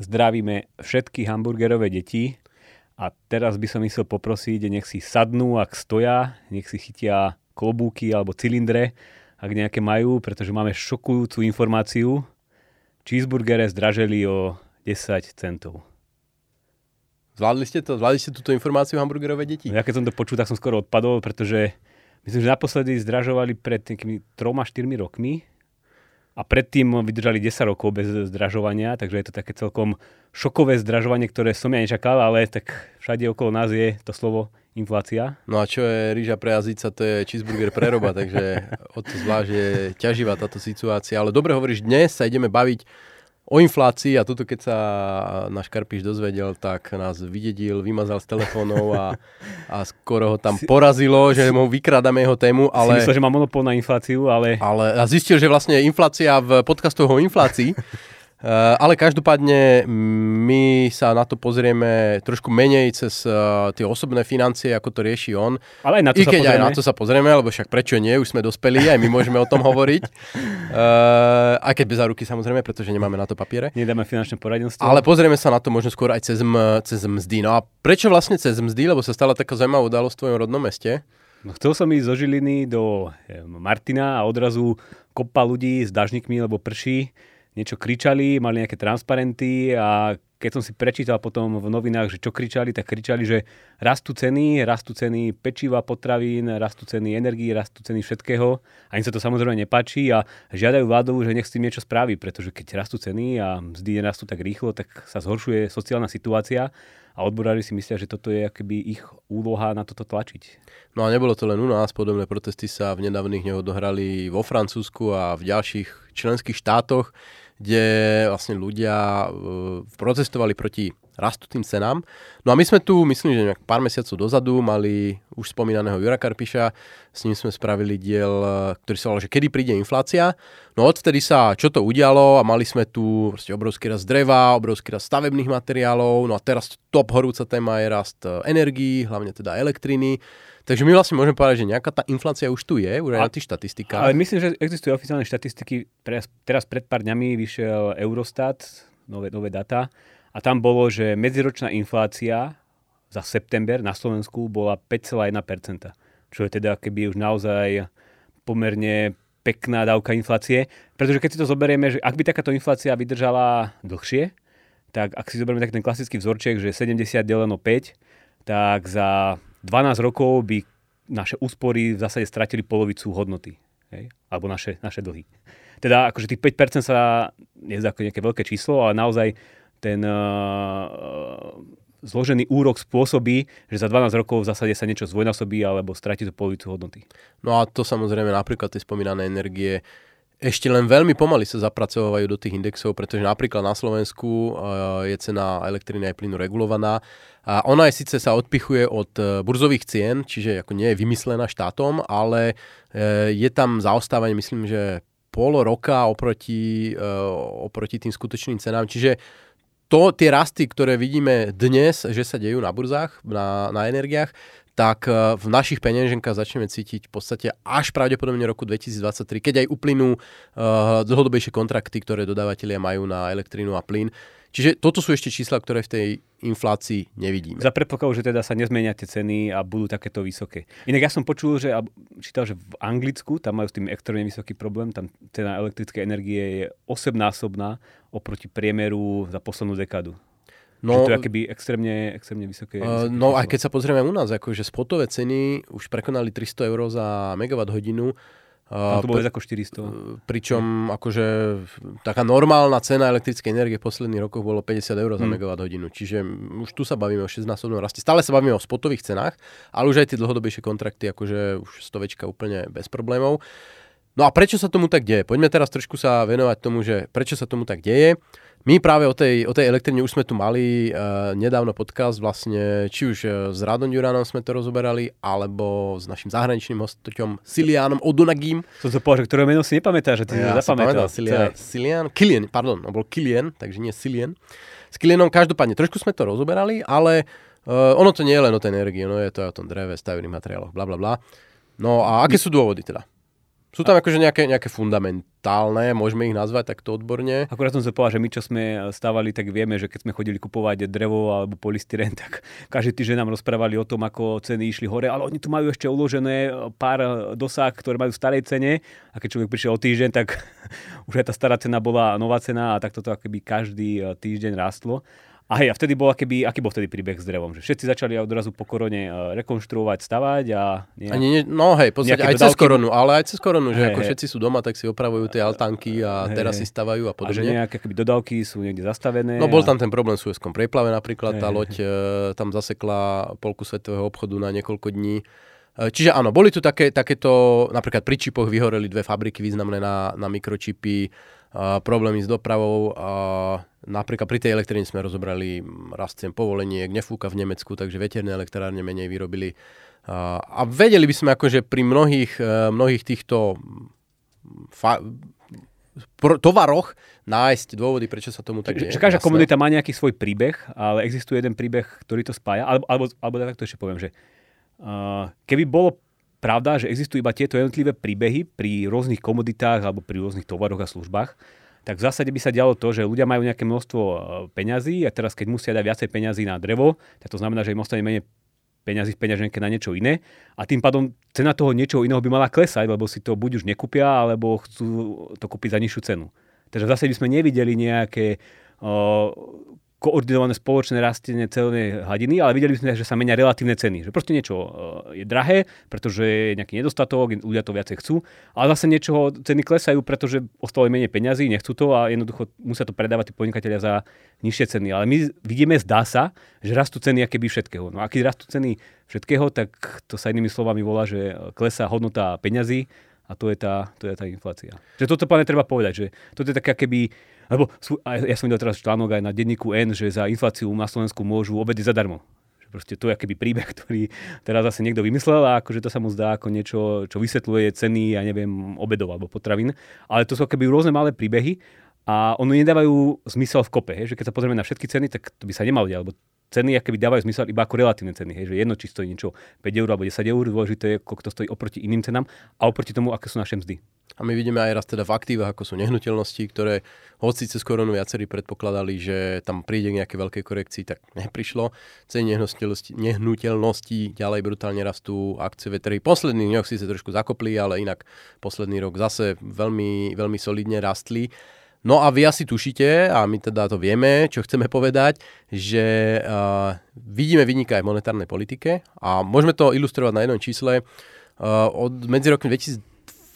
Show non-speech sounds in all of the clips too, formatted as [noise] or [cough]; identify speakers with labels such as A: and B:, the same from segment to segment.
A: Zdravíme všetky hamburgerové deti a teraz by som chcel poprosiť, nech si sadnú, ak stoja, nech si chytia klobúky alebo cylindre, ak nejaké majú, pretože máme šokujúcu informáciu. Cheeseburgere zdraželi o 10 centov.
B: Zvládli ste to? Zvládli ste túto informáciu hamburgerové deti?
A: Ja keď som to počul, tak som skoro odpadol, pretože myslím, že naposledy zdražovali pred nejakými 3-4 rokmi a predtým vydržali 10 rokov bez zdražovania, takže je to také celkom šokové zdražovanie, ktoré som ja nečakal, ale tak všade okolo nás je to slovo inflácia.
B: No a čo je rýža pre jazyca, to je cheeseburger preroba, takže o to zvlášť je ťaživá táto situácia. Ale dobre hovoríš, dnes sa ideme baviť o inflácii a tuto keď sa náš Karpiš dozvedel, tak nás vydedil, vymazal z telefónov a, a skoro ho tam porazilo, že mu vykrádame jeho tému. Ale,
A: si myslel, že má monopol na infláciu, ale...
B: ale... A zistil, že vlastne inflácia v podcastoch o inflácii ale každopádne my sa na to pozrieme trošku menej cez uh, tie osobné financie, ako to rieši on.
A: Ale aj na to
B: I
A: sa
B: keď
A: pozrieme.
B: aj na to sa pozrieme, lebo však prečo nie, už sme dospeli, aj my môžeme o tom hovoriť. Uh, [laughs] aj keď bez záruky samozrejme, pretože nemáme na to papiere.
A: Nedáme finančné poradenstvo.
B: Ale pozrieme sa na to možno skôr aj cez, m- cez mzdy. No a prečo vlastne cez mzdy? Lebo sa stala taká zaujímavá udalosť v tvojom rodnom meste.
A: No, chcel som ísť zo Žiliny do eh, Martina a odrazu kopa ľudí s dažníkmi, lebo prší, niečo kričali, mali nejaké transparenty a keď som si prečítal potom v novinách, že čo kričali, tak kričali, že rastú ceny, rastú ceny pečiva, potravín, rastú ceny energii, rastú ceny všetkého. A im sa to samozrejme nepáči a žiadajú vládu, že nech s tým niečo spraví, pretože keď rastú ceny a mzdy nerastú tak rýchlo, tak sa zhoršuje sociálna situácia a odborári si myslia, že toto je akoby ich úloha na toto tlačiť.
B: No a nebolo to len u nás, podobné protesty sa v nedávnych dňoch odohrali vo Francúzsku a v ďalších členských štátoch, kde vlastne ľudia uh, protestovali proti rastúcim cenám. No a my sme tu, myslím, že nejak pár mesiacov dozadu mali už spomínaného Jura Karpiša, s ním sme spravili diel, ktorý sa volal, že kedy príde inflácia. No odvtedy sa čo to udialo a mali sme tu obrovský rast dreva, obrovský rast stavebných materiálov, no a teraz top horúca téma je rast energií, hlavne teda elektriny. Takže my vlastne môžeme povedať, že nejaká tá inflácia už tu je, už aj na tých štatistikách.
A: Ale myslím, že existujú oficiálne štatistiky. Teraz, teraz pred pár dňami vyšiel Eurostat, nové, nové data, a tam bolo, že medziročná inflácia za september na Slovensku bola 5,1%. Čo je teda keby už naozaj pomerne pekná dávka inflácie. Pretože keď si to zoberieme, že ak by takáto inflácia vydržala dlhšie, tak ak si zoberieme tak ten klasický vzorček, že 70 deleno 5, tak za 12 rokov by naše úspory v zásade stratili polovicu hodnoty. Hej? Alebo naše, naše dlhy. Teda akože tých 5% sa nezdá ako nejaké veľké číslo, ale naozaj ten uh, zložený úrok spôsobí, že za 12 rokov v zásade sa niečo zdvojnásobí alebo stratí to polovicu hodnoty.
B: No a to samozrejme napríklad tie spomínané energie ešte len veľmi pomaly sa zapracovajú do tých indexov, pretože napríklad na Slovensku uh, je cena elektriny aj plynu regulovaná a ona je síce sa odpichuje od uh, burzových cien, čiže ako nie je vymyslená štátom, ale uh, je tam zaostávanie, myslím, že pol roka oproti, oproti tým skutočným cenám. Čiže to, tie rasty, ktoré vidíme dnes, že sa dejú na burzách, na, na energiách, tak v našich peňaženkách začneme cítiť v podstate až pravdepodobne roku 2023, keď aj uplynú uh, dlhodobejšie kontrakty, ktoré dodávateľia majú na elektrínu a plyn. Čiže toto sú ešte čísla, ktoré v tej inflácii nevidíme.
A: Za predpokladu, že teda sa nezmenia tie ceny a budú takéto vysoké. Inak ja som počul, že čítal, že v Anglicku tam majú s tým extrémne vysoký problém, tam cena elektrickej energie je osemnásobná oproti priemeru za poslednú dekádu. No, že to je akoby extrémne, extrémne vysoké.
B: Uh, no aj keď sa pozrieme u nás, akože spotové ceny už prekonali 300 eur za megawatt hodinu.
A: Tam to bolo viac ako 400.
B: Pričom akože taká normálna cena elektrickej energie v posledných rokoch bolo 50 eur za hmm. megawatt hodinu. Čiže už tu sa bavíme o 6-násobnom raste. Stále sa bavíme o spotových cenách, ale už aj tie dlhodobejšie kontrakty, akože už stovečka úplne bez problémov. No a prečo sa tomu tak deje? Poďme teraz trošku sa venovať tomu, že prečo sa tomu tak deje. My práve o tej, o tej elektrine už sme tu mali uh, nedávno podcast, vlastne či už uh, s Radom Duranom sme to rozoberali, alebo s našim zahraničným hostom Silianom Odunagím.
A: Som to povedal, že ktorého meno si nepamätáš, že ty ja si zapamätal.
B: Silian, Silian, Kilian, pardon, on bol Kilian, takže nie Silian. S Kilianom každopádne trošku sme to rozoberali, ale Uh, ono to nie je len o tej energii, no je to aj o tom dreve, stavebných materiáloch, bla bla bla. No a aké sú dôvody teda? Sú tam akože nejaké, nejaké fundamentálne, môžeme ich nazvať takto odborne.
A: Akurát som sa povedal, že my čo sme stávali, tak vieme, že keď sme chodili kupovať drevo alebo polystyren, [laughs] tak každý týždeň nám rozprávali o tom, ako ceny išli hore, ale oni tu majú ešte uložené pár dosák, ktoré majú v starej cene a keď človek prišiel o týždeň, tak [laughs] už aj tá stará cena bola nová cena a takto to akoby každý týždeň rástlo. A hej, a vtedy bol, aký, aký bol vtedy príbeh s drevom? Že všetci začali odrazu po korone uh, rekonštruovať, stavať a...
B: Nie, a nie, no hej, v podstate aj dodávky... cez koronu, ale aj cez koronu, že hej, ako hej. všetci sú doma, tak si opravujú tie altánky a hej, teraz si stavajú a podobne.
A: A že nejaké keby dodávky sú niekde zastavené.
B: No bol tam ten problém s Suezkom preplave napríklad, hej, tá loď hej. tam zasekla polku svetového obchodu na niekoľko dní. E, čiže áno, boli tu také, takéto, napríklad pri čipoch vyhoreli dve fabriky významné na, na mikročipy, problémy s dopravou, uh, Napríklad pri tej elektrine sme rozobrali rast cien povoleniek, nefúka v Nemecku, takže veterné elektrárne menej vyrobili. A vedeli by sme akože pri mnohých, e, mnohých týchto fa- tovaroch nájsť dôvody, prečo sa tomu tak deje.
A: Každá komunita má nejaký svoj príbeh, ale existuje jeden príbeh, ktorý to spája. Alebo, alebo, alebo takto ešte poviem, že uh, keby bolo pravda, že existujú iba tieto jednotlivé príbehy pri rôznych komoditách alebo pri rôznych tovaroch a službách, tak v zásade by sa dialo to, že ľudia majú nejaké množstvo e, peňazí a teraz keď musia dať viacej peňazí na drevo, tak to znamená, že im ostane menej peňazí v peňaženke na niečo iné a tým pádom cena toho niečoho iného by mala klesať, lebo si to buď už nekúpia, alebo chcú to kúpiť za nižšiu cenu. Takže zase by sme nevideli nejaké uh, koordinované spoločné rastenie celej hladiny, ale videli sme, že sa menia relatívne ceny. Že proste niečo eh, je drahé, pretože je nejaký nedostatok, ľudia to viacej chcú, ale zase niečoho ceny klesajú, pretože ostalo menej peňazí, nechcú to a jednoducho musia to predávať tí podnikatelia za nižšie ceny. Ale my vidíme, zdá sa, že rastú ceny akéby všetkého. No a keď rastú ceny všetkého, tak to sa inými slovami volá, že klesá hodnota peňazí a to je tá, to je tá inflácia. Že toto plne treba povedať, že toto je také keby lebo sú, ja som videl teraz článok aj na denníku N, že za infláciu na Slovensku môžu obedy zadarmo. Že proste to je akýby príbeh, [laughs] ktorý teraz zase niekto vymyslel a akože to sa mu zdá ako niečo, čo vysvetľuje ceny, ja neviem, obedov alebo potravín. Ale to sú akéby rôzne malé príbehy a ono nedávajú zmysel v kope. Hej? Že keď sa pozrieme na všetky ceny, tak to by sa nemalo diať, lebo ceny akéby dávajú zmysel iba ako relatívne ceny. Hej? Že jedno, či stojí niečo 5 eur alebo 10 eur, dôležité je, koľko to stojí oproti iným cenám a oproti tomu, aké sú naše mzdy.
B: A my vidíme aj raz teda v aktívach, ako sú nehnuteľnosti, ktoré hoci cez koronu viacerí predpokladali, že tam príde k nejakej veľkej korekcii, tak neprišlo. Ceny nehnuteľnosti, nehnuteľnosti ďalej brutálne rastú, akciové trhy. Posledný rok si sa trošku zakopli, ale inak posledný rok zase veľmi, veľmi solidne rastli. No a vy asi tušíte, a my teda to vieme, čo chceme povedať, že uh, vidíme vyniká aj v monetárnej politike a môžeme to ilustrovať na jednom čísle. Uh, od medzi rokmi 2000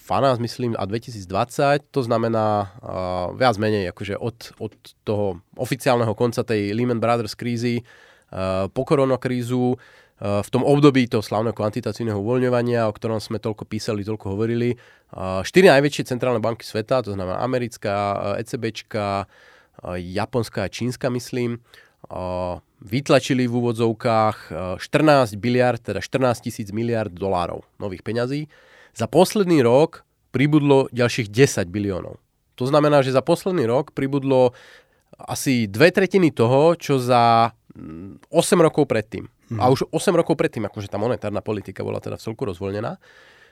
B: 12, myslím, a 2020, to znamená uh, viac menej akože od, od toho oficiálneho konca tej Lehman Brothers krízy uh, po koronakrízu, v tom období toho slavného kvantitatívneho uvoľňovania, o ktorom sme toľko písali, toľko hovorili, štyri najväčšie centrálne banky sveta, to znamená americká, ECBčka, uh, japonská a čínska, myslím, vytlačili v úvodzovkách uh, 14 biliard, teda 14 tisíc miliard dolárov nových peňazí za posledný rok pribudlo ďalších 10 biliónov. To znamená, že za posledný rok pribudlo asi dve tretiny toho, čo za 8 mm, rokov predtým. Mm. A už 8 rokov predtým, akože tá monetárna politika bola teda v celku rozvoľnená.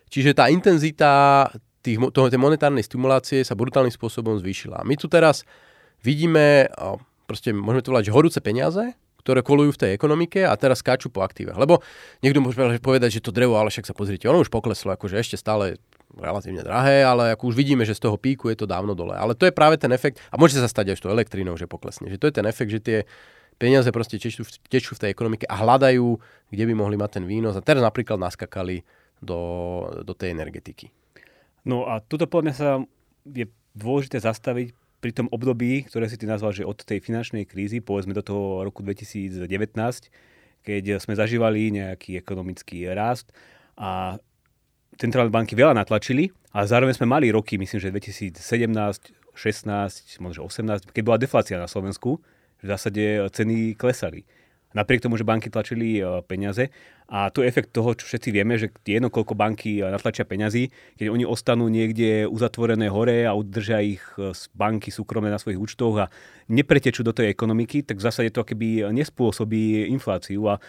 B: Čiže tá intenzita tých, toho, tej monetárnej stimulácie sa brutálnym spôsobom zvýšila. My tu teraz vidíme, proste môžeme to volať, že horúce peniaze, ktoré kolujú v tej ekonomike a teraz skáču po aktívach. Lebo niekto môže povedať, že to drevo, ale však sa pozrite, ono už pokleslo, akože ešte stále relatívne drahé, ale ako už vidíme, že z toho píku je to dávno dole. Ale to je práve ten efekt, a môže sa stať aj s tou elektrínou, že poklesne. Že to je ten efekt, že tie peniaze proste tečú, tečú v tej ekonomike a hľadajú, kde by mohli mať ten výnos. A teraz napríklad naskakali do, do tej energetiky.
A: No a tuto podľa mňa sa je dôležité zastaviť pri tom období, ktoré si ty nazval, že od tej finančnej krízy, povedzme do toho roku 2019, keď sme zažívali nejaký ekonomický rast a centrálne banky veľa natlačili, ale zároveň sme mali roky, myslím, že 2017, 16, možno 18, keď bola deflácia na Slovensku, v zásade ceny klesali. Napriek tomu, že banky tlačili e, peniaze. A to je efekt toho, čo všetci vieme, že jedno koľko banky e, natlačia peňazí, keď oni ostanú niekde uzatvorené hore a udržia ich z banky súkromné na svojich účtoch a nepretečú do tej ekonomiky, tak v zásade to keby nespôsobí infláciu. A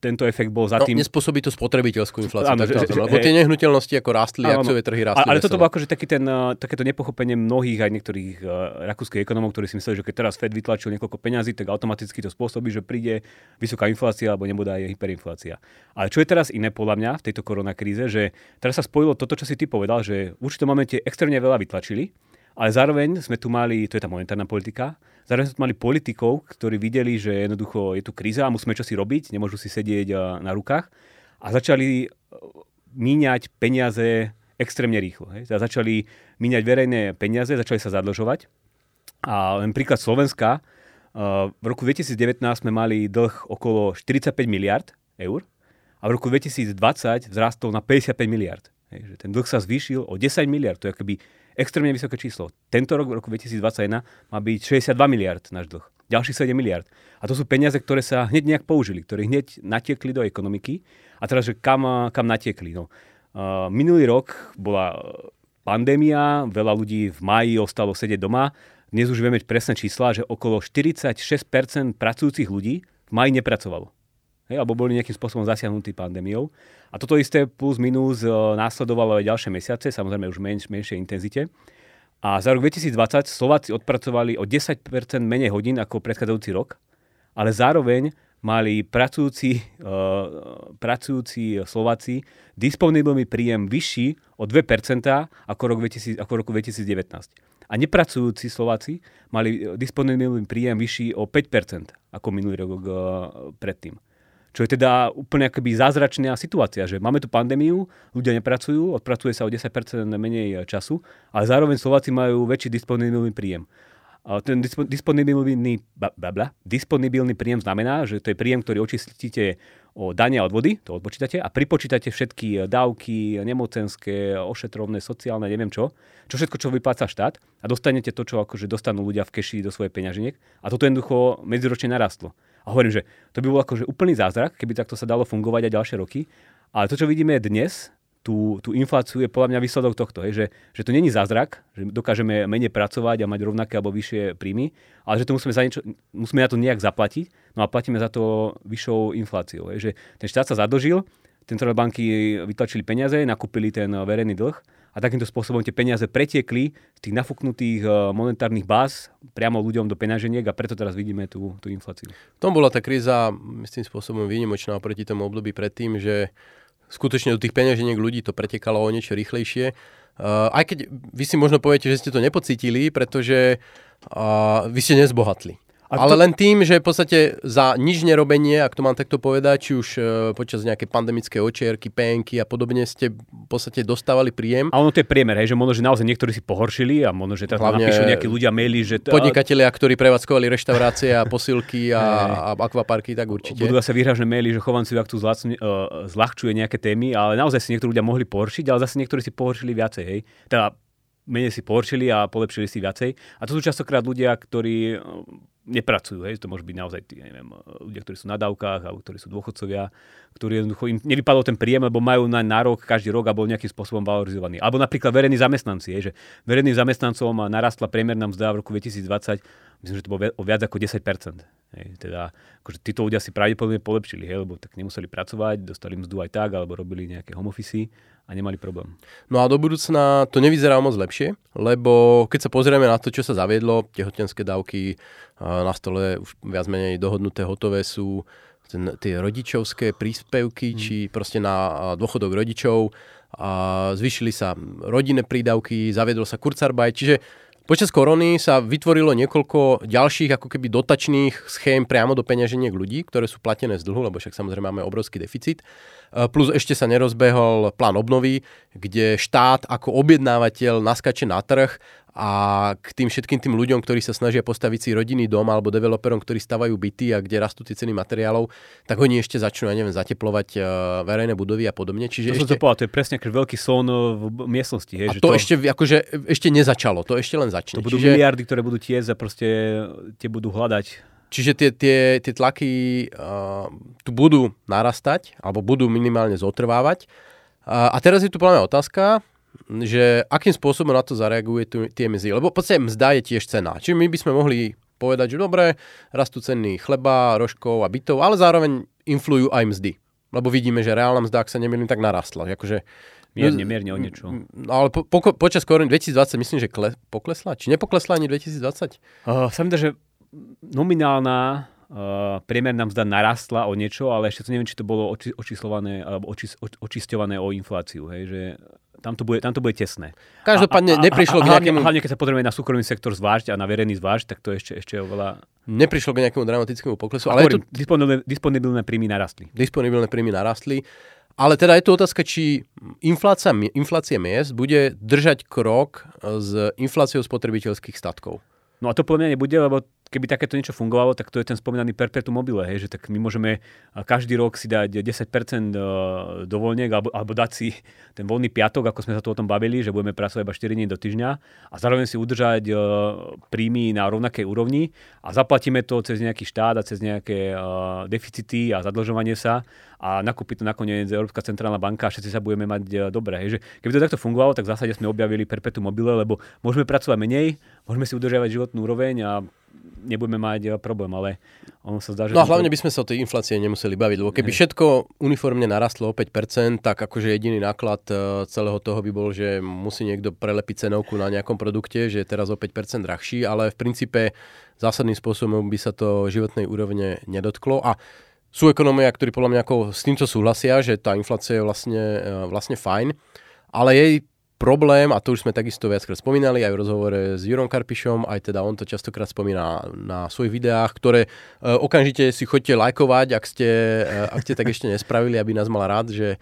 A: tento efekt bol za
B: no,
A: tým...
B: nespôsobí to spotrebiteľskú infláciu. Áno, že, že, lebo tie nehnuteľnosti ako rástli, áno, akciové trhy rástli.
A: Ale toto bolo akože taký ten, eh, takéto nepochopenie mnohých aj niektorých uh, rakúskych ekonomov, ktorí si mysleli, že keď teraz Fed vytlačil niekoľko peňazí, tak automaticky to spôsobí, že príde vysoká inflácia alebo nebude aj hyperinflácia. Ale čo je teraz iné podľa mňa v tejto koronakríze, že teraz sa spojilo toto, čo si ty povedal, že v určitom momente extrémne veľa vytlačili, ale zároveň sme tu mali, to je tá monetárna politika, Zároveň sme mali politikov, ktorí videli, že jednoducho je tu kríza a musíme čosi robiť, nemôžu si sedieť na rukách a začali e, míňať peniaze extrémne rýchlo. Hej. Začali míňať verejné peniaze, začali sa zadlžovať. A len príklad Slovenska, e, v roku 2019 sme mali dlh okolo 45 miliard eur a v roku 2020 vzrastol na 55 miliard. Hej, ten dlh sa zvýšil o 10 miliard. To je akoby extrémne vysoké číslo. Tento rok, v roku 2021, má byť 62 miliard náš dlh. Ďalších 7 miliard. A to sú peniaze, ktoré sa hneď nejak použili, ktoré hneď natiekli do ekonomiky. A teraz, že kam, kam natiekli? No. Uh, minulý rok bola pandémia, veľa ľudí v maji ostalo sedieť doma. Dnes už vieme presné čísla, že okolo 46% pracujúcich ľudí v maji nepracovalo hej, alebo boli nejakým spôsobom zasiahnutí pandémiou. A toto isté plus minus e, následovalo aj ďalšie mesiace, samozrejme už menš, menšej intenzite. A za rok 2020 Slováci odpracovali o 10% menej hodín ako predchádzajúci rok, ale zároveň mali pracujúci, uh, pracujúci Slováci disponibilný príjem vyšší o 2% ako, rok 2000, ako roku 2019. A nepracujúci Slováci mali disponibilný príjem vyšší o 5% ako minulý rok uh, predtým. Čo je teda úplne akoby zázračná situácia, že máme tu pandémiu, ľudia nepracujú, odpracuje sa o 10% menej času, ale zároveň Slováci majú väčší disponibilný príjem. A ten disponibilný, babla, disponibilný príjem znamená, že to je príjem, ktorý očistíte o dane a odvody, to odpočítate a pripočítate všetky dávky, nemocenské, ošetrovné, sociálne, neviem čo, čo všetko, čo vypláca štát a dostanete to, čo akože dostanú ľudia v keši do svojej peňaženiek a toto jednoducho medziročne narastlo. A hovorím, že to by bol akože úplný zázrak, keby takto sa dalo fungovať aj ďalšie roky. Ale to, čo vidíme dnes, tú, tú infláciu je podľa mňa výsledok tohto, je, že, že to není zázrak, že dokážeme menej pracovať a mať rovnaké alebo vyššie príjmy, ale že to musíme, za niečo, musíme na to nejak zaplatiť, no a platíme za to vyššou infláciou. Je, že ten štát sa zadlžil, centrálne banky vytlačili peniaze, nakúpili ten verejný dlh a takýmto spôsobom tie peniaze pretiekli z tých nafúknutých eh, monetárnych báz priamo ľuďom do peňaženiek a preto teraz vidíme tú, tú infláciu.
B: V tom bola tá kríza tým spôsobom výnimočná oproti tomu období predtým, že skutočne do tých peňaženiek ľudí to pretekalo o niečo rýchlejšie. Uh, aj keď vy si možno poviete, že ste to nepocítili, pretože uh, vy ste nezbohatli. A Ale to... len tým, že v podstate za nič nerobenie, ak to mám takto povedať, či už e, počas nejakej pandemickej očierky, penky a podobne ste v podstate dostávali príjem.
A: A ono to je priemer, hej, že možno, že naozaj niektorí si pohoršili a možno, že teraz Hlavne napíšu nejakí ľudia maily, že...
B: T- podnikatelia, ktorí prevádzkovali reštaurácie a posilky a, [laughs] a akvaparky, tak určite.
A: Budú zase výhražné maily, že chovanci ak tu zlacne, uh, zľahčuje nejaké témy, ale naozaj si niektorí ľudia mohli pohoršiť, ale zase niektorí si pohoršili viacej, hej. Teda menej si pohoršili a polepšili si viacej. A to sú častokrát ľudia, ktorí nepracujú. Hej. To môže byť naozaj tí, neviem, ľudia, ktorí sú na dávkach, alebo ktorí sú dôchodcovia, ktorí jednoducho im nevypadol ten príjem, lebo majú na nárok každý rok a bol nejakým spôsobom valorizovaný. Alebo napríklad verejní zamestnanci, hej, že verejným zamestnancom narastla priemerná mzda v roku 2020, myslím, že to bolo o viac ako 10%. Hej. Teda, akože títo ľudia si pravdepodobne polepšili, hej, lebo tak nemuseli pracovať, dostali mzdu aj tak, alebo robili nejaké home office a nemali problém.
B: No a do budúcna to nevyzerá moc lepšie, lebo keď sa pozrieme na to, čo sa zaviedlo, tehotenské dávky na stole už viac menej dohodnuté, hotové sú ten, tie rodičovské príspevky, hmm. či proste na dôchodok rodičov, a zvýšili sa rodinné prídavky, zaviedol sa kurzarbeit, čiže Počas korony sa vytvorilo niekoľko ďalších ako keby dotačných schém priamo do peňaženiek ľudí, ktoré sú platené z dlhu, lebo však samozrejme máme obrovský deficit. E, plus ešte sa nerozbehol plán obnovy, kde štát ako objednávateľ naskače na trh a k tým všetkým tým ľuďom, ktorí sa snažia postaviť si rodinný dom alebo developerom, ktorí stavajú byty a kde rastú tie ceny materiálov, tak oni ešte začnú, ja neviem, zateplovať uh, verejné budovy a podobne.
A: Čiže to ešte... to povedal, to je presne aký veľký slon v miestnosti. Hej,
B: a že to, to, ešte, akože, ešte nezačalo, to ešte len začne.
A: To budú Čiže... miliardy, ktoré budú tiesť a proste tie budú hľadať
B: Čiže tie, tie, tie tlaky uh, tu budú narastať, alebo budú minimálne zotrvávať. Uh, a teraz je tu podľa otázka, že akým spôsobom na to zareaguje tu, tie mzdy. Lebo v podstate mzda je tiež cena. Čiže my by sme mohli povedať, že dobre, rastú ceny chleba, rožkov a bytov, ale zároveň influjú aj mzdy. Lebo vidíme, že reálna mzda, ak sa nemýlim, tak narastla. Akože,
A: Mierne, mierne o niečo.
B: Ale po, po, počas korony 2020 myslím, že kle, poklesla? Či nepoklesla ani 2020?
A: Uh, sa mi že nominálna uh, priemerná mzda narastla o niečo, ale ešte to neviem, či to bolo oči, očíslované alebo oči, očisťované o infláciu. Hej, že tam to bude, tam to bude tesné.
B: Každopádne a, a, neprišlo a, a,
A: k nejakému... Hlavne, keď sa potrebujeme na súkromný sektor zvlášť a na verejný zvlášť, tak to ešte, ešte oveľa...
B: Neprišlo k nejakému dramatickému poklesu.
A: Ale hovorím, tu... disponibilné, disponibilné príjmy narastli.
B: Disponibilné príjmy narastli. Ale teda je tu otázka, či inflácia, inflácia miest bude držať krok s infláciou spotrebiteľských statkov.
A: No a to podľa mňa nebude, lebo keby takéto niečo fungovalo, tak to je ten spomínaný perpetuum mobile, hej, že tak my môžeme každý rok si dať 10% e, dovoľniek alebo, alebo dať si ten voľný piatok, ako sme sa tu o tom bavili, že budeme pracovať iba 4 dní do týždňa a zároveň si udržať uh, príjmy na rovnakej úrovni a zaplatíme to cez nejaký štát a cez nejaké uh, deficity a zadlžovanie sa a nakúpi to nakoniec Európska centrálna banka a všetci sa budeme mať dobre. Hej, že keby to takto fungovalo, tak v zásade sme objavili perpetuum mobile, lebo môžeme pracovať menej, môžeme si udržiavať životnú úroveň a nebudeme mať eh, problém, ale ono sa zdá, že...
B: No a hlavne by sme sa o tej inflácie nemuseli baviť, lebo keby všetko uniformne narastlo o 5%, tak akože jediný náklad eh, celého toho by bol, že musí niekto prelepiť cenovku na nejakom produkte, že je teraz o 5% drahší, ale v princípe zásadným spôsobom by sa to životnej úrovne nedotklo. A sú ekonomia, ktorí podľa mňa ako s týmto súhlasia, že tá inflácia je vlastne, eh, vlastne fajn, ale jej problém, a to už sme takisto viackrát spomínali aj v rozhovore s Jurom Karpišom, aj teda on to častokrát spomína na svojich videách, ktoré uh, okamžite si chodte lajkovať, ak ste, uh, ak ste tak ešte nespravili, aby nás mal rád, že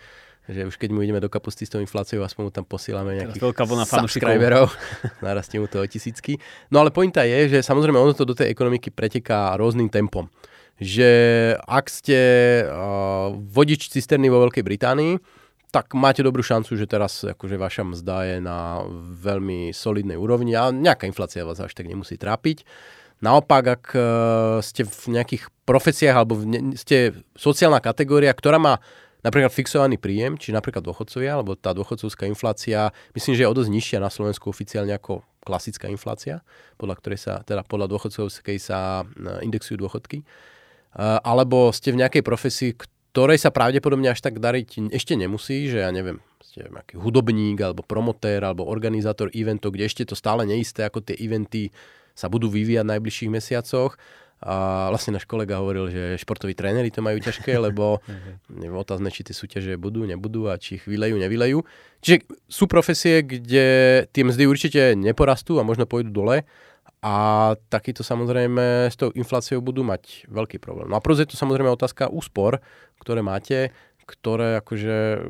B: že už keď mu ideme do kapusty s tou infláciou, aspoň mu tam posielame nejakých subscriberov, [laughs] narastie mu to o tisícky. No ale pointa je, že samozrejme ono to do tej ekonomiky preteká rôznym tempom. Že ak ste uh, vodič cisterny vo Veľkej Británii, tak máte dobrú šancu, že teraz akože vaša mzda je na veľmi solidnej úrovni a nejaká inflácia vás až tak nemusí trápiť. Naopak, ak uh, ste v nejakých profesiách alebo v ne, ste sociálna kategória, ktorá má napríklad fixovaný príjem, či napríklad dôchodcovia, alebo tá dôchodcovská inflácia, myslím, že je o dosť nižšia na Slovensku oficiálne ako klasická inflácia, podľa ktorej sa, teda podľa dôchodcovskej sa e, indexujú dôchodky. Uh, alebo ste v nejakej profesii, ktorej sa pravdepodobne až tak dariť ešte nemusí, že ja neviem, ste nejaký hudobník, alebo promotér, alebo organizátor eventov, kde ešte to stále neisté, ako tie eventy sa budú vyvíjať v najbližších mesiacoch. A vlastne náš kolega hovoril, že športoví tréneri to majú ťažké, [laughs] lebo otázne, či tie súťaže budú, nebudú a či ich vylejú, nevylejú. Čiže sú profesie, kde tie mzdy určite neporastú a možno pôjdu dole, a takýto samozrejme s tou infláciou budú mať veľký problém. No a plus je to samozrejme otázka úspor, ktoré máte, ktoré akože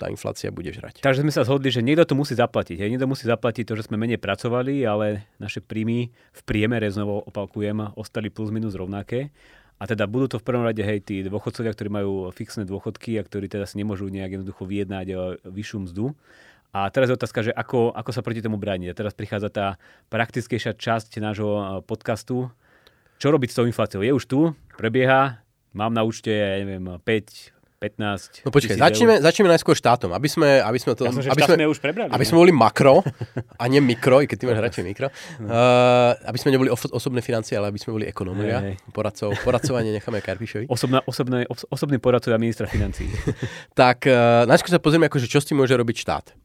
B: tá inflácia bude žrať.
A: Takže sme sa zhodli, že niekto to musí zaplatiť. Hej. Niekto musí zaplatiť to, že sme menej pracovali, ale naše príjmy v priemere, znovu opakujem, ostali plus minus rovnaké. A teda budú to v prvom rade hej, tí dôchodcovia, ktorí majú fixné dôchodky a ktorí teda si nemôžu nejak jednoducho vyjednať e, vyššiu mzdu. A teraz je otázka, že ako, ako sa proti tomu brániť. A teraz prichádza tá praktickejšia časť nášho eh, podcastu. Čo robiť s tou infláciou? Je už tu, prebieha, mám na účte, ja neviem, 5, 15
B: No počkaj, začneme, začneme najskôr štátom, aby sme, aby sme to...
A: Ja som,
B: aby
A: sme, už prebrali.
B: Aby sme boli makro a nie mikro, i keď ty máš radšej mikro. No. Uh, aby sme neboli oso- osobné financie, ale aby sme boli ekonomovia. Poradcov, poradcovanie necháme Karpišovi.
A: Osobná, osobné, os- osobný poradcovia ministra financí. [laughs]
B: tak uh, najskôr sa pozrieme, akože, čo s tým môže robiť štát.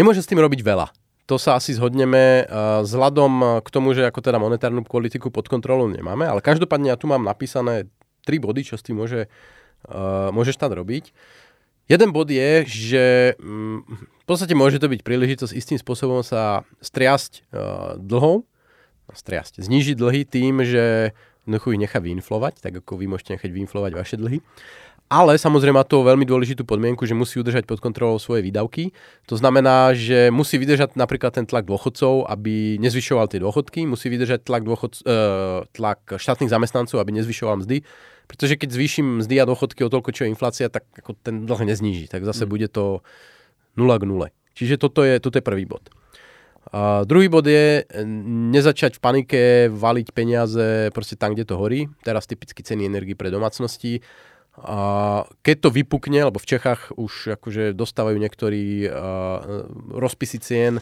B: Nemôže s tým robiť veľa. To sa asi zhodneme uh, vzhľadom k tomu, že ako teda monetárnu politiku pod kontrolou nemáme, ale každopádne ja tu mám napísané tri body, čo s tým môže, uh, môže štát robiť. Jeden bod je, že um, v podstate môže to byť príležitosť istým spôsobom sa striasť uh, dlhov, striasť, znižiť dlhy tým, že ich nechá vyinflovať, tak ako vy môžete nechať vyinflovať vaše dlhy. Ale samozrejme má to veľmi dôležitú podmienku, že musí udržať pod kontrolou svoje výdavky. To znamená, že musí vydržať napríklad ten tlak dôchodcov, aby nezvyšoval tie dôchodky, musí vydržať tlak, dôchod, uh, tlak štátnych zamestnancov, aby nezvyšoval mzdy. Pretože keď zvýšim mzdy a dôchodky o toľko, čo je inflácia, tak ako ten dlh nezníži. Tak zase mm. bude to 0 k 0. Čiže toto je, toto je prvý bod. A druhý bod je nezačať v panike valiť peniaze proste tam, kde to horí. Teraz typicky ceny energii pre domácnosti. A keď to vypukne, lebo v Čechách už akože dostávajú niektorí uh, rozpisy cien,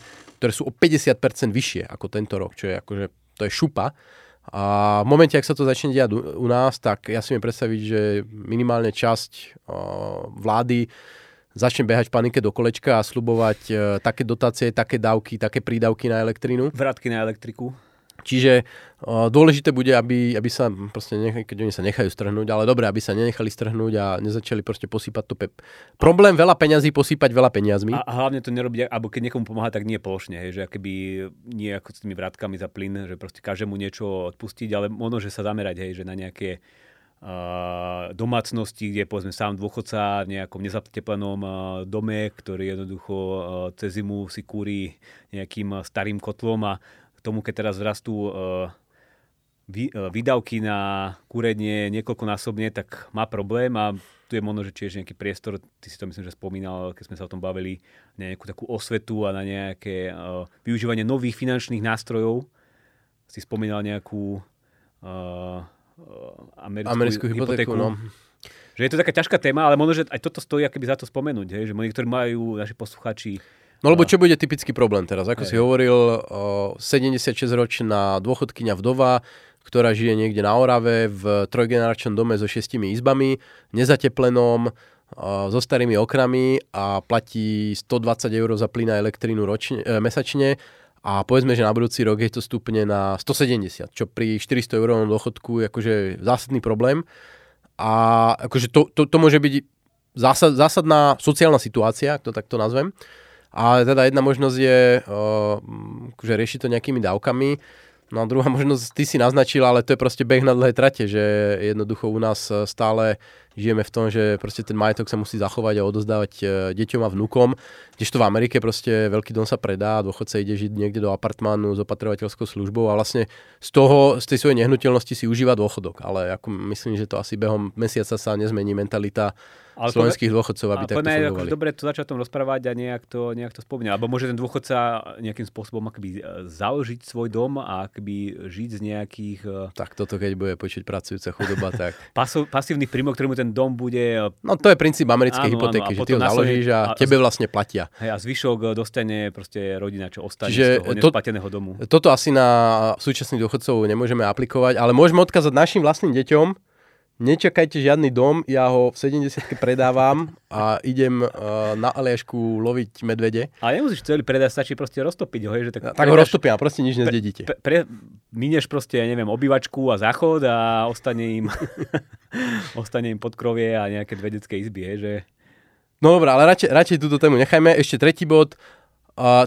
B: ktoré sú o 50% vyššie ako tento rok, čo je akože, to je šupa. A v momente, ak sa to začne diať u, u nás, tak ja si viem predstaviť, že minimálne časť uh, vlády začne behať v panike do kolečka a slubovať uh, také dotácie, také dávky, také prídavky na elektrínu.
A: Vrátky na elektriku.
B: Čiže dôležité bude, aby, aby sa proste, keď oni sa nechajú strhnúť, ale dobre, aby sa nenechali strhnúť a nezačali proste posýpať to. Pe- Problém veľa peňazí posýpať veľa peniazmi.
A: A, hlavne to nerobiť, alebo keď niekomu pomáha, tak nie plošne, hej, že akoby nie ako s tými vrátkami za plyn, že proste každému niečo odpustiť, ale možno, že sa zamerať, hej, že na nejaké domácnosti, kde je povedzme sám dôchodca v nejakom nezateplenom dome, ktorý jednoducho uh, cez zimu si kúri nejakým starým kotlom a k tomu, keď teraz rastú uh, výdavky na kúrenie niekoľkonásobne, tak má problém a tu je možno, že tiež nejaký priestor, ty si to myslím, že spomínal, keď sme sa o tom bavili, na nejakú takú osvetu a na nejaké uh, využívanie nových finančných nástrojov. Si spomínal nejakú uh, americkú, americkú hypotéku. hypotéku. No. Že je to taká ťažká téma, ale možno, že aj toto stojí akoby za to spomenúť, hej? že niektorí majú, naši posluchači,
B: No lebo čo bude typický problém teraz? Ako Aj. si hovoril, 76-ročná dôchodkynia vdova, ktorá žije niekde na Orave v trojgeneračnom dome so šestimi izbami, nezateplenom, so starými okrami a platí 120 eur za plyn a elektrínu ročne, e, mesačne a povedzme, že na budúci rok je to stupne na 170, čo pri 400 eurovom dôchodku je akože zásadný problém. A akože to, to, to môže byť zásad, zásadná sociálna situácia, ak to takto nazvem. A teda jedna možnosť je že riešiť to nejakými dávkami. No a druhá možnosť, ty si naznačil, ale to je proste beh na dlhé trate, že jednoducho u nás e, stále žijeme v tom, že proste ten majetok sa musí zachovať a odozdávať e, deťom a vnúkom. Kdežto v Amerike proste veľký dom sa predá a dôchodca ide žiť niekde do apartmánu s opatrovateľskou službou a vlastne z toho, z tej svojej nehnuteľnosti si užíva dôchodok. Ale ako myslím, že to asi behom mesiaca sa nezmení mentalita ale slovenských dôchodcov, aby takto fungovali.
A: Akože dobre to začať tom rozprávať a nejak to, nejak to spomínať. Alebo môže ten dôchodca nejakým spôsobom akoby e, založiť svoj dom a akoby žiť z nejakých...
B: E, tak toto keď bude počuť pracujúca chudoba, tak... [laughs]
A: Pasov, pasívny príjmok, ktorý mu ten dom bude... E,
B: no to je princíp americkej hypotéky, že ty ho založíš a, a tebe vlastne platia.
A: Hej, a zvyšok dostane proste rodina, čo ostane Čiže z toho to, nesplateného domu.
B: Toto asi na súčasných dôchodcov nemôžeme aplikovať, ale môžeme odkázať našim vlastným deťom, nečakajte žiadny dom, ja ho v 70 predávam a idem uh, na Aliašku loviť medvede.
A: Ale nemusíš celý predať, stačí proste roztopiť ho. Hej, že
B: tak, tak predáš, ho roztopia a proste nič nezdedíte.
A: Pre, pre, minieš proste, ja neviem, obývačku a záchod a ostane im, [laughs] ostane im podkrovie a nejaké dve detské izby. Hej, že...
B: No dobré, ale radšej, radšej túto tému nechajme. Ešte tretí bod.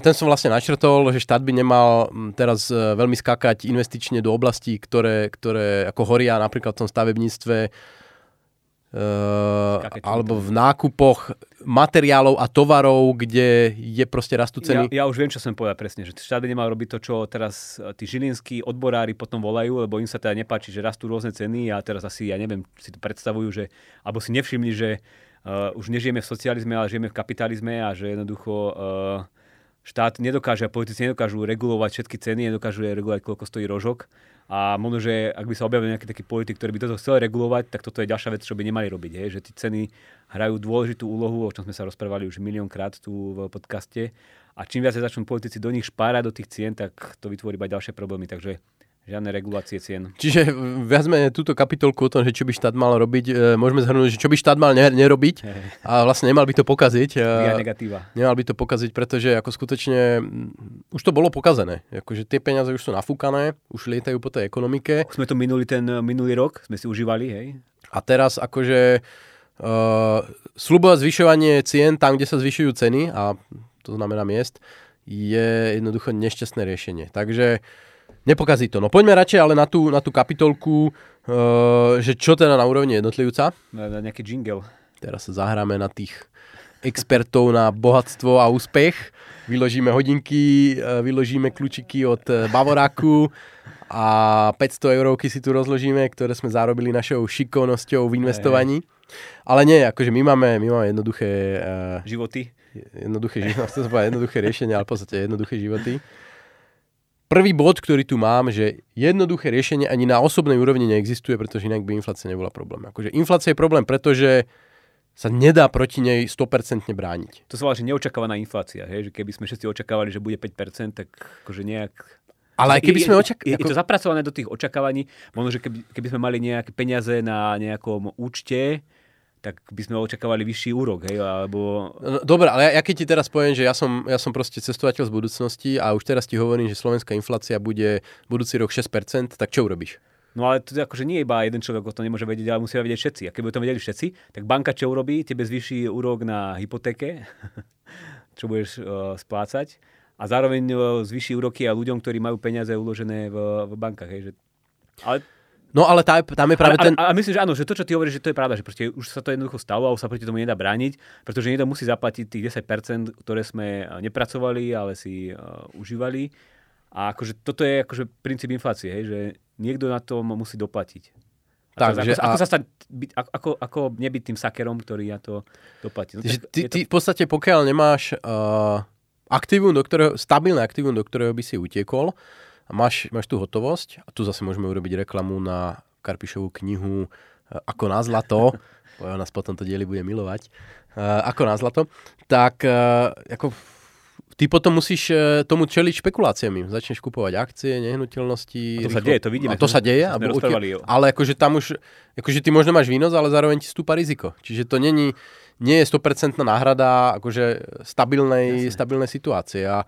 B: Ten som vlastne načrtol, že štát by nemal teraz uh, veľmi skákať investične do oblastí, ktoré, ktoré ako horia napríklad v tom stavebníctve uh, alebo v nákupoch materiálov a tovarov, kde je proste rastú ceny.
A: Ja, ja už viem, čo som povedal presne, že štát by nemal robiť to, čo teraz tí žilinskí odborári potom volajú, lebo im sa teda nepáči, že rastú rôzne ceny a teraz asi, ja neviem, si to predstavujú, že, alebo si nevšimli, že uh, už nežijeme v socializme, ale žijeme v kapitalizme a že jednoducho uh, štát nedokáže, a politici nedokážu regulovať všetky ceny, nedokážu regulovať, koľko stojí rožok. A možno, že ak by sa objavil nejaký taký politik, ktorý by toto chcel regulovať, tak toto je ďalšia vec, čo by nemali robiť. Hej? Že tie ceny hrajú dôležitú úlohu, o čom sme sa rozprávali už miliónkrát tu v podcaste. A čím viac začnú politici do nich špárať do tých cien, tak to vytvorí iba ďalšie problémy. Takže Žiadne regulácie cien.
B: Čiže viac menej túto kapitolku o tom, že čo by štát mal robiť, e, môžeme zhrnúť, že čo by štát mal nerobiť a vlastne nemal by to pokaziť.
A: Via negatíva.
B: Nemal by to pokaziť, pretože ako skutočne mm, už to bolo pokazené. Akože tie peniaze už sú nafúkané, už lietajú po tej ekonomike.
A: Sme to minuli ten e, minulý rok, sme si užívali, hej.
B: A teraz akože uh, slubovať zvyšovanie cien tam, kde sa zvyšujú ceny, a to znamená miest, je jednoducho nešťastné riešenie. Takže uh, nepokazí to. No poďme radšej ale na tú, na tú kapitolku, uh, že čo teda na úrovni jednotlivca.
A: Na, na nejaký jingle.
B: Teraz sa zahráme na tých expertov na bohatstvo a úspech. Vyložíme hodinky, uh, vyložíme kľúčiky od uh, Bavoráku a 500 eurovky si tu rozložíme, ktoré sme zarobili našou šikovnosťou v investovaní. Ale nie, akože my máme, my máme jednoduché...
A: Uh, Životy
B: jednoduché, [laughs] jednoduché riešenia, ale v podstate jednoduché životy. Prvý bod, ktorý tu mám, že jednoduché riešenie ani na osobnej úrovni neexistuje, pretože inak by inflácia nebola problém. Akože inflácia je problém, pretože sa nedá proti nej 100% brániť.
A: To sa volá, že neočakávaná inflácia. Hej? Že keby sme všetci očakávali, že bude 5%, tak akože nejak
B: ale aj keby sme očakávali...
A: Je, je, je to zapracované do tých očakávaní. Možno, že keby, keby sme mali nejaké peniaze na nejakom účte, tak by sme očakávali vyšší úrok, hej, alebo...
B: No, dobre, ale ja, ja keď ti teraz poviem, že ja som, ja som proste cestovateľ z budúcnosti a už teraz ti hovorím, že slovenská inflácia bude budúci rok 6%, tak čo urobíš?
A: No ale to akože nie iba jeden človek o tom nemôže vedieť, ale musia vedieť všetci. A keby to vedeli všetci, tak banka čo urobí? Tebe zvýši úrok na hypotéke, [laughs] čo budeš uh, splácať a zároveň uh, zvýši úroky a ľuďom, ktorí majú peniaze uložené v, v bankách. Hej, že... Ale
B: No ale tá, tam je práve
A: ale,
B: ten...
A: A, a myslím, že áno, že to, čo ty hovoríš, že to je pravda, že proste už sa to jednoducho stalo a už sa proti tomu nedá brániť, pretože niekto musí zaplatiť tých 10%, ktoré sme nepracovali, ale si uh, užívali. A akože toto je akože princíp inflácie, hej, že niekto na to musí doplatiť. A tak, že, ako, a... ako, sa stať, byť, ako, ako nebyť tým sakerom, ktorý na to doplatí. No,
B: ty, to... ty v podstate, pokiaľ nemáš uh, aktívum, do ktorého, stabilné aktívum, do ktorého by si utiekol, a máš, máš tú hotovosť a tu zase môžeme urobiť reklamu na Karpišovú knihu eh, Ako na zlato, [laughs] ona nás potom to dieli bude milovať, uh, Ako na zlato, tak uh, ako ty potom musíš tomu čeliť špekuláciami. Začneš kupovať akcie, nehnuteľnosti.
A: A to rýchlo. sa deje, to vidíme.
B: A to sa deje.
A: Alebo,
B: ale akože tam už, akože ty možno máš výnos, ale zároveň ti stúpa riziko. Čiže to není, nie je 100% náhrada akože stabilnej, stabilnej situácie. A,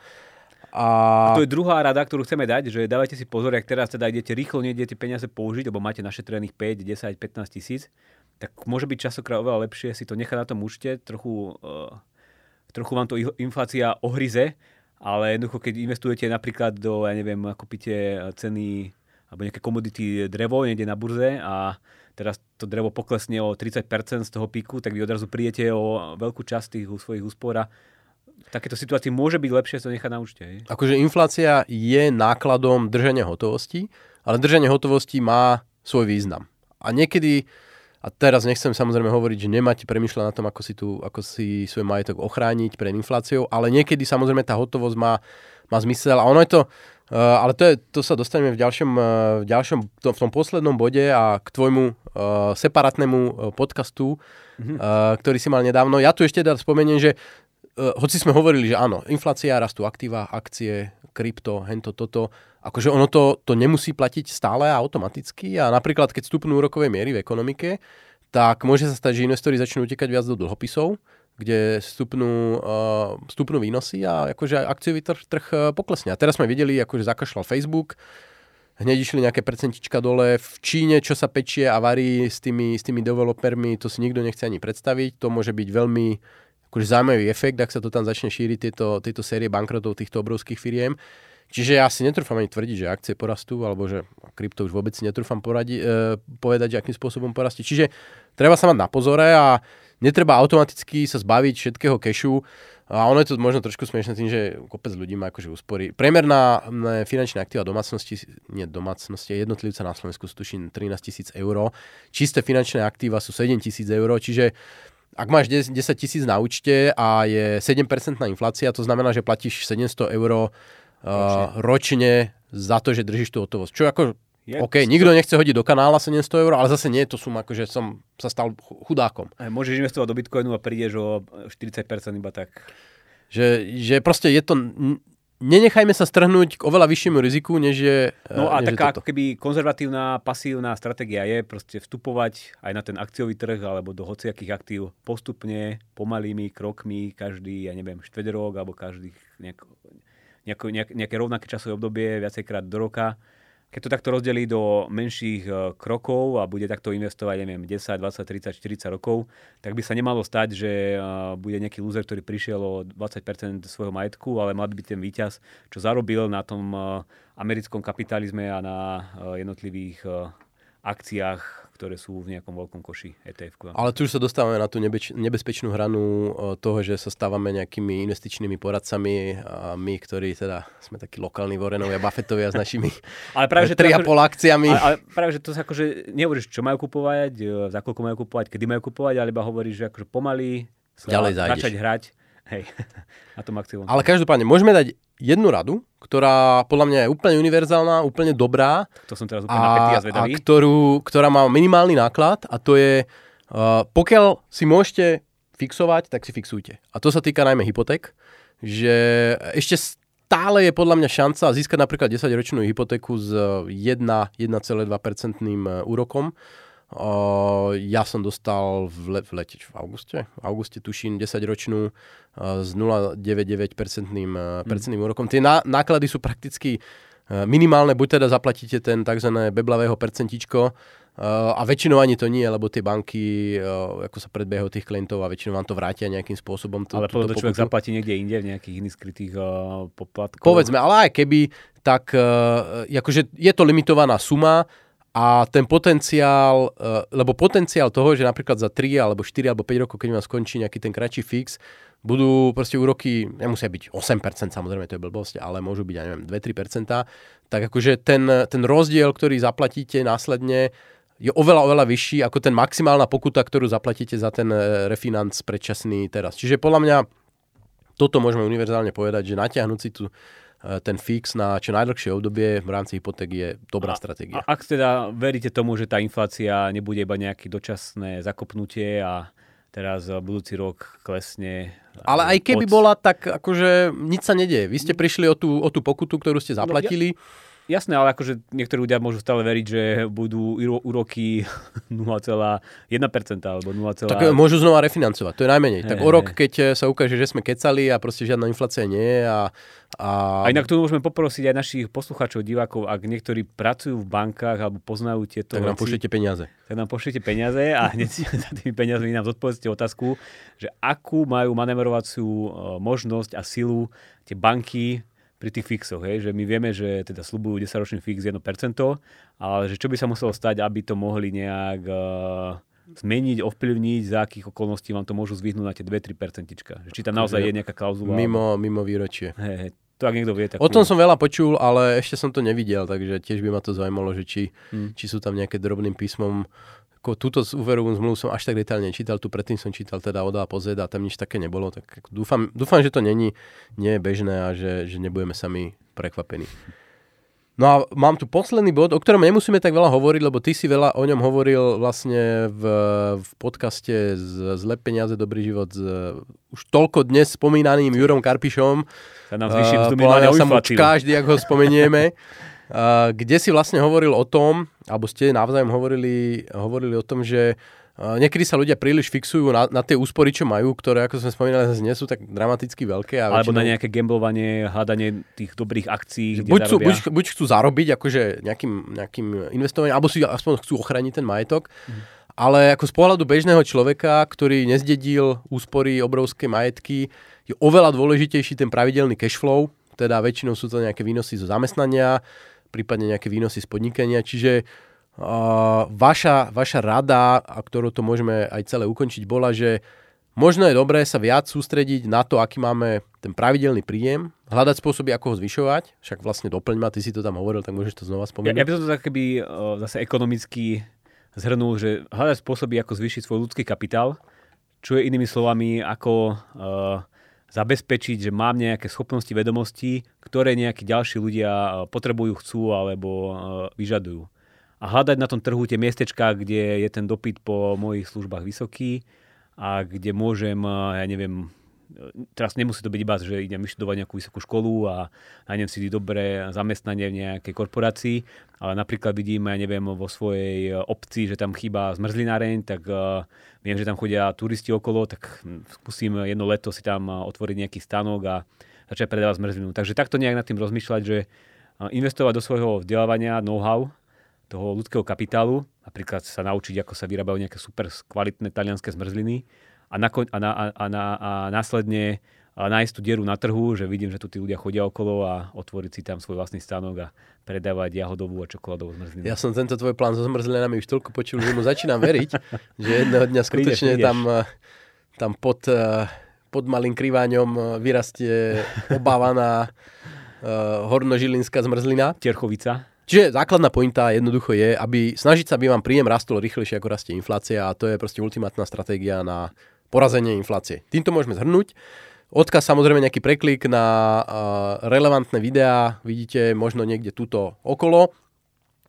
A: a... a to je druhá rada, ktorú chceme dať, že dávajte si pozor, ak teraz teda idete rýchlo, nejdete peniaze použiť, lebo máte našetrených 5, 10, 15 tisíc, tak môže byť časokrát oveľa lepšie si to nechať na tom účte, trochu, uh, trochu vám to inflácia ohryze, ale jednoducho, keď investujete napríklad do, ja neviem, kúpite ceny alebo nejaké komodity drevo niekde na burze a teraz to drevo poklesne o 30% z toho píku, tak vy odrazu prídete o veľkú časť tých svojich úspor takéto situácii môže byť lepšie to nechať na účte. Je?
B: Akože inflácia je nákladom držania hotovosti, ale držanie hotovosti má svoj význam. A niekedy, a teraz nechcem samozrejme hovoriť, že nemáte premyšľať na tom, ako si, tu, ako si svoj majetok ochrániť pred infláciou, ale niekedy samozrejme tá hotovosť má, má zmysel a ono je to, uh, ale to, je, to sa dostaneme v ďalšom, uh, v, ďalšom to, v tom poslednom bode a k tvojmu uh, separátnemu podcastu, mm-hmm. uh, ktorý si mal nedávno. Ja tu ešte teda spomeniem, že hoci sme hovorili, že áno, inflácia, rastú aktíva, akcie, krypto, hento, toto, akože ono to, to nemusí platiť stále a automaticky a napríklad keď stupnú úrokové miery v ekonomike, tak môže sa stať, že investori začnú utekať viac do dlhopisov, kde stupnú, uh, stupnú výnosy a akože akciový trh, trh poklesne. A teraz sme videli, akože zakašľal Facebook, hneď išli nejaké percentička dole. V Číne, čo sa pečie a varí s tými, s tými developermi, to si nikto nechce ani predstaviť. To môže byť veľmi akože zaujímavý efekt, ak sa to tam začne šíriť, tieto, tieto série bankrotov týchto obrovských firiem. Čiže ja si netrúfam ani tvrdiť, že akcie porastú, alebo že krypto už vôbec si netrúfam poradi, e, povedať, že akým spôsobom porastie. Čiže treba sa mať na pozore a netreba automaticky sa zbaviť všetkého kešu. A ono je to možno trošku smiešne tým, že kopec ľudí má akože úspory. Priemerná finančná aktíva domácnosti, nie domácnosti, jednotlivca na Slovensku sú tuším 13 tisíc eur. Čisté finančné aktíva sú 7 tisíc eur, čiže ak máš 10 tisíc na účte a je 7% inflácia, to znamená, že platíš 700 eur uh, ročne za to, že držíš tú hotovosť. Čo ako, je, OK, nikto nechce hodiť do kanála 700 eur, ale zase nie je to suma, že som sa stal chudákom.
A: Aj môžeš investovať do Bitcoinu a prídeš o 40% iba tak.
B: Že, že proste je to nenechajme sa strhnúť k oveľa vyššiemu riziku, než je
A: No a
B: než
A: taká ako keby konzervatívna, pasívna stratégia je proste vstupovať aj na ten akciový trh alebo do hociakých aktív postupne, pomalými krokmi, každý, ja neviem, štvrť rok alebo každý nejak, nejako, nejak, nejaké rovnaké časové obdobie, viacejkrát do roka keď to takto rozdelí do menších e, krokov a bude takto investovať, neviem, 10, 20, 30, 40 rokov, tak by sa nemalo stať, že e, bude nejaký loser, ktorý prišiel o 20% svojho majetku, ale mal by byť ten víťaz, čo zarobil na tom e, americkom kapitalizme a na jednotlivých akciách ktoré sú v nejakom veľkom koši ETF.
B: Ale tu už sa dostávame na tú nebeč- nebezpečnú hranu toho, že sa stávame nejakými investičnými poradcami a my, ktorí teda sme takí lokálni Vorenovia, Buffettovia s našimi ale práve, že 3,5 akože, akciami.
A: Ale, ale, práve, že to sa akože nehovoríš, čo majú kupovať, za koľko majú kupovať, kedy majú kupovať, ale iba hovoríš, že akože pomaly
B: Ďalej
A: začať hrať Hej, [laughs] na to maximum.
B: Ale každopádne, môžeme dať jednu radu, ktorá podľa mňa je úplne univerzálna, úplne dobrá.
A: To som teraz úplne napätý a zvedavý.
B: A ktorú, ktorá má minimálny náklad a to je, uh, pokiaľ si môžete fixovať, tak si fixujte. A to sa týka najmä hypoték, že ešte stále je podľa mňa šanca získať napríklad 10-ročnú hypotéku s 1, 1,2% úrokom Uh, ja som dostal v, le, v lete, v auguste, v auguste tuším 10-ročnú uh, s 0,99% mm. percentným úrokom. Tie ná, náklady sú prakticky uh, minimálne, buď teda zaplatíte ten tzv. beblavého percentičko, Uh, a väčšinou ani to nie, lebo tie banky uh, ako sa predbiehajú tých klientov a väčšinou vám to vrátia nejakým spôsobom.
A: Tú, ale potom to človek zaplatí niekde inde v nejakých iných skrytých uh, poplatkoch.
B: Povedzme, ale aj keby, tak uh, akože je to limitovaná suma, a ten potenciál, uh, lebo potenciál toho, že napríklad za 3 alebo 4 alebo 5 rokov, keď vám skončí nejaký ten kratší fix, budú proste úroky, nemusia byť 8%, samozrejme to je blbosť, ale môžu byť, ja neviem, 2-3%, tak akože ten, ten rozdiel, ktorý zaplatíte následne, je oveľa, oveľa vyšší ako ten maximálna pokuta, ktorú zaplatíte za ten e, refinanc predčasný teraz. Čiže podľa mňa toto môžeme univerzálne povedať, že natiahnuť si Eh, ten fix na čo najdlhšie obdobie v rámci hypoték je dobrá a, stratégia.
A: A ak teda veríte tomu, že tá inflácia nebude iba nejaké dočasné zakopnutie a teraz budúci rok klesne.
B: Ale aj keby pod... bola, tak akože nič sa nedieje. Vy ste prišli o tú, o tú pokutu, ktorú ste zaplatili. No,
A: Jasné, ale akože niektorí ľudia môžu stále veriť, že budú úroky [laughs] 0,1% alebo 0,
B: tak môžu znova refinancovať, to je najmenej. Hey, tak o rok, keď eh, sa ukáže, že sme kecali a proste žiadna inflácia nie je a,
A: a... a inak tu môžeme poprosiť aj našich poslucháčov, divákov, ak niektorí pracujú v bankách alebo poznajú tieto
B: Tak nám pošlite peniaze.
A: Tak nám pošlite peniaze a hneď [laughs] za tými peniazmi nám zodpovedzte otázku, že akú majú manevrovaciu eh, možnosť a silu tie banky pri tých fixoch, hej, že my vieme, že teda slubujú 10-ročný fix 1%, ale že čo by sa muselo stať, aby to mohli nejak uh, zmeniť, ovplyvniť, za akých okolností vám to môžu zvyhnúť na tie 2-3%. Či tam naozaj je nejaká klauzula?
B: Mimo, mimo výročie.
A: Hej, to ak niekto vie. Tak
B: o tom som veľa počul, ale ešte som to nevidel, takže tiež by ma to zaujímalo, že či, hmm. či sú tam nejaké drobným písmom ako túto úverovú zmluvu som až tak detálne čítal, tu predtým som čítal teda od A po Z a tam nič také nebolo, tak dúfam, dúfam že to není, nie je bežné a že, že nebudeme sami prekvapení. No a mám tu posledný bod, o ktorom nemusíme tak veľa hovoriť, lebo ty si veľa o ňom hovoril vlastne v, v podcaste z Zle peniaze, dobrý život s už toľko dnes spomínaným Jurom Karpišom.
A: Sa nám zvýši uh,
B: sa mu každý, ak ho spomenieme. [laughs] kde si vlastne hovoril o tom, alebo ste navzájom hovorili, hovorili o tom, že niekedy sa ľudia príliš fixujú na, na tie úspory, čo majú, ktoré, ako sme spomínali, zase nie sú tak dramaticky veľké.
A: A Alebo väčšinou... na nejaké gamblovanie, hľadanie tých dobrých akcií,
B: kde buď, chcú, buď, buď chcú zarobiť akože nejakým, nejakým investovaním, alebo si aspoň chcú ochrániť ten majetok. Mm. Ale ako z pohľadu bežného človeka, ktorý nezdedil úspory obrovské majetky, je oveľa dôležitejší ten pravidelný cash flow, teda väčšinou sú to nejaké výnosy zo zamestnania, prípadne nejaké výnosy z podnikania. Čiže uh, vaša, vaša rada, a ktorú to môžeme aj celé ukončiť, bola, že možno je dobré sa viac sústrediť na to, aký máme ten pravidelný príjem, hľadať spôsoby, ako ho zvyšovať. Však vlastne doplň ma, ty si to tam hovoril, tak môžeš to znova spomenúť.
A: Ja, ja by som to tak keby uh, zase ekonomicky zhrnul, že hľadať spôsoby, ako zvýšiť svoj ľudský kapitál, čo je inými slovami, ako uh, zabezpečiť, že mám nejaké schopnosti, vedomosti, ktoré nejakí ďalší ľudia e, potrebujú, chcú alebo e, vyžadujú. A hľadať na tom trhu tie miestečka, kde je ten dopyt po mojich službách vysoký a kde môžem, e, ja neviem, teraz nemusí to byť iba, že idem vyštudovať nejakú vysokú školu a nájdem si dobré zamestnanie v nejakej korporácii, ale napríklad vidím, ja neviem, vo svojej obci, že tam chýba zmrzlináreň, tak uh, viem, že tam chodia turisti okolo, tak skúsim jedno leto si tam otvoriť nejaký stanok a začať predávať zmrzlinu. Takže takto nejak nad tým rozmýšľať, že investovať do svojho vzdelávania, know-how, toho ľudského kapitálu, napríklad sa naučiť, ako sa vyrábajú nejaké super kvalitné talianské zmrzliny, a, nako- a, na, a, na, a následne a nájsť tú dieru na trhu, že vidím, že tu tí ľudia chodia okolo a otvoriť si tam svoj vlastný stánok a predávať jahodovú a čokoládovú zmrzlinu.
B: Ja som tento tvoj plán so zmrzlinami už toľko počul, že mu začínam veriť, že jedného dňa [laughs] skutočne prídeš, tam, eh, tam pod, eh, pod malým kriváňom eh, vyrastie obávaná uh, hornožilinská zmrzlina.
A: Terchovica.
B: Čiže základná pointa jednoducho je, aby snažiť sa, aby vám príjem rastol rýchlejšie ako rastie inflácia a to je proste ultimátna stratégia na porazenie inflácie. Týmto môžeme zhrnúť. Odkaz samozrejme nejaký preklik na uh, relevantné videá, vidíte možno niekde tuto okolo.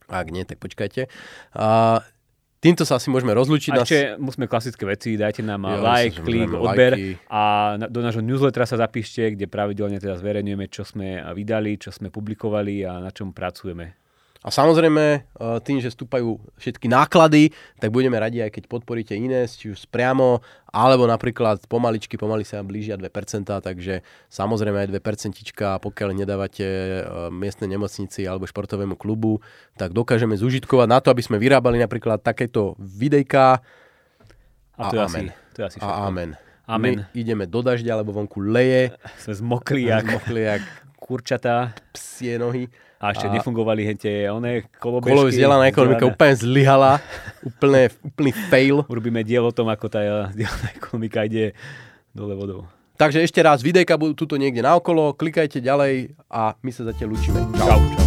B: Ak nie, tak počkajte. Uh, Týmto sa asi môžeme rozlúčiť.
A: A ešte nás... musíme klasické veci, dajte nám jo, like, klik, odber lajky. a do nášho newslettera sa zapíšte, kde pravidelne teda zverejňujeme, čo sme vydali, čo sme publikovali a na čom pracujeme.
B: A samozrejme, eh, tým, že stúpajú všetky náklady, tak budeme radi aj keď podporíte iné, či už priamo, alebo napríklad pomaličky, pomaly sa blížia 2%, takže samozrejme aj 2%, pokiaľ nedávate eh, miestnej nemocnici alebo športovému klubu, tak dokážeme zužitkovať na to, aby sme vyrábali napríklad takéto videjka.
A: A to je amen. Asi, to je asi
B: a amen.
A: Amen.
B: My ideme do dažďa, alebo vonku leje. [laughs]
A: Sme zmokli jak,
B: zmokli jak
A: kurčatá.
B: Psie nohy.
A: A ešte a nefungovali hente one kolobežky.
B: Kolo vzdelaná ekonomika úplne zlyhala, úplne, úplný fail.
A: Urobíme diel o tom, ako tá vzdelaná ekonomika ide dole vodou.
B: Takže ešte raz, videjka budú tuto niekde naokolo, klikajte ďalej a my sa zatiaľ učíme.
A: Čau. Čau.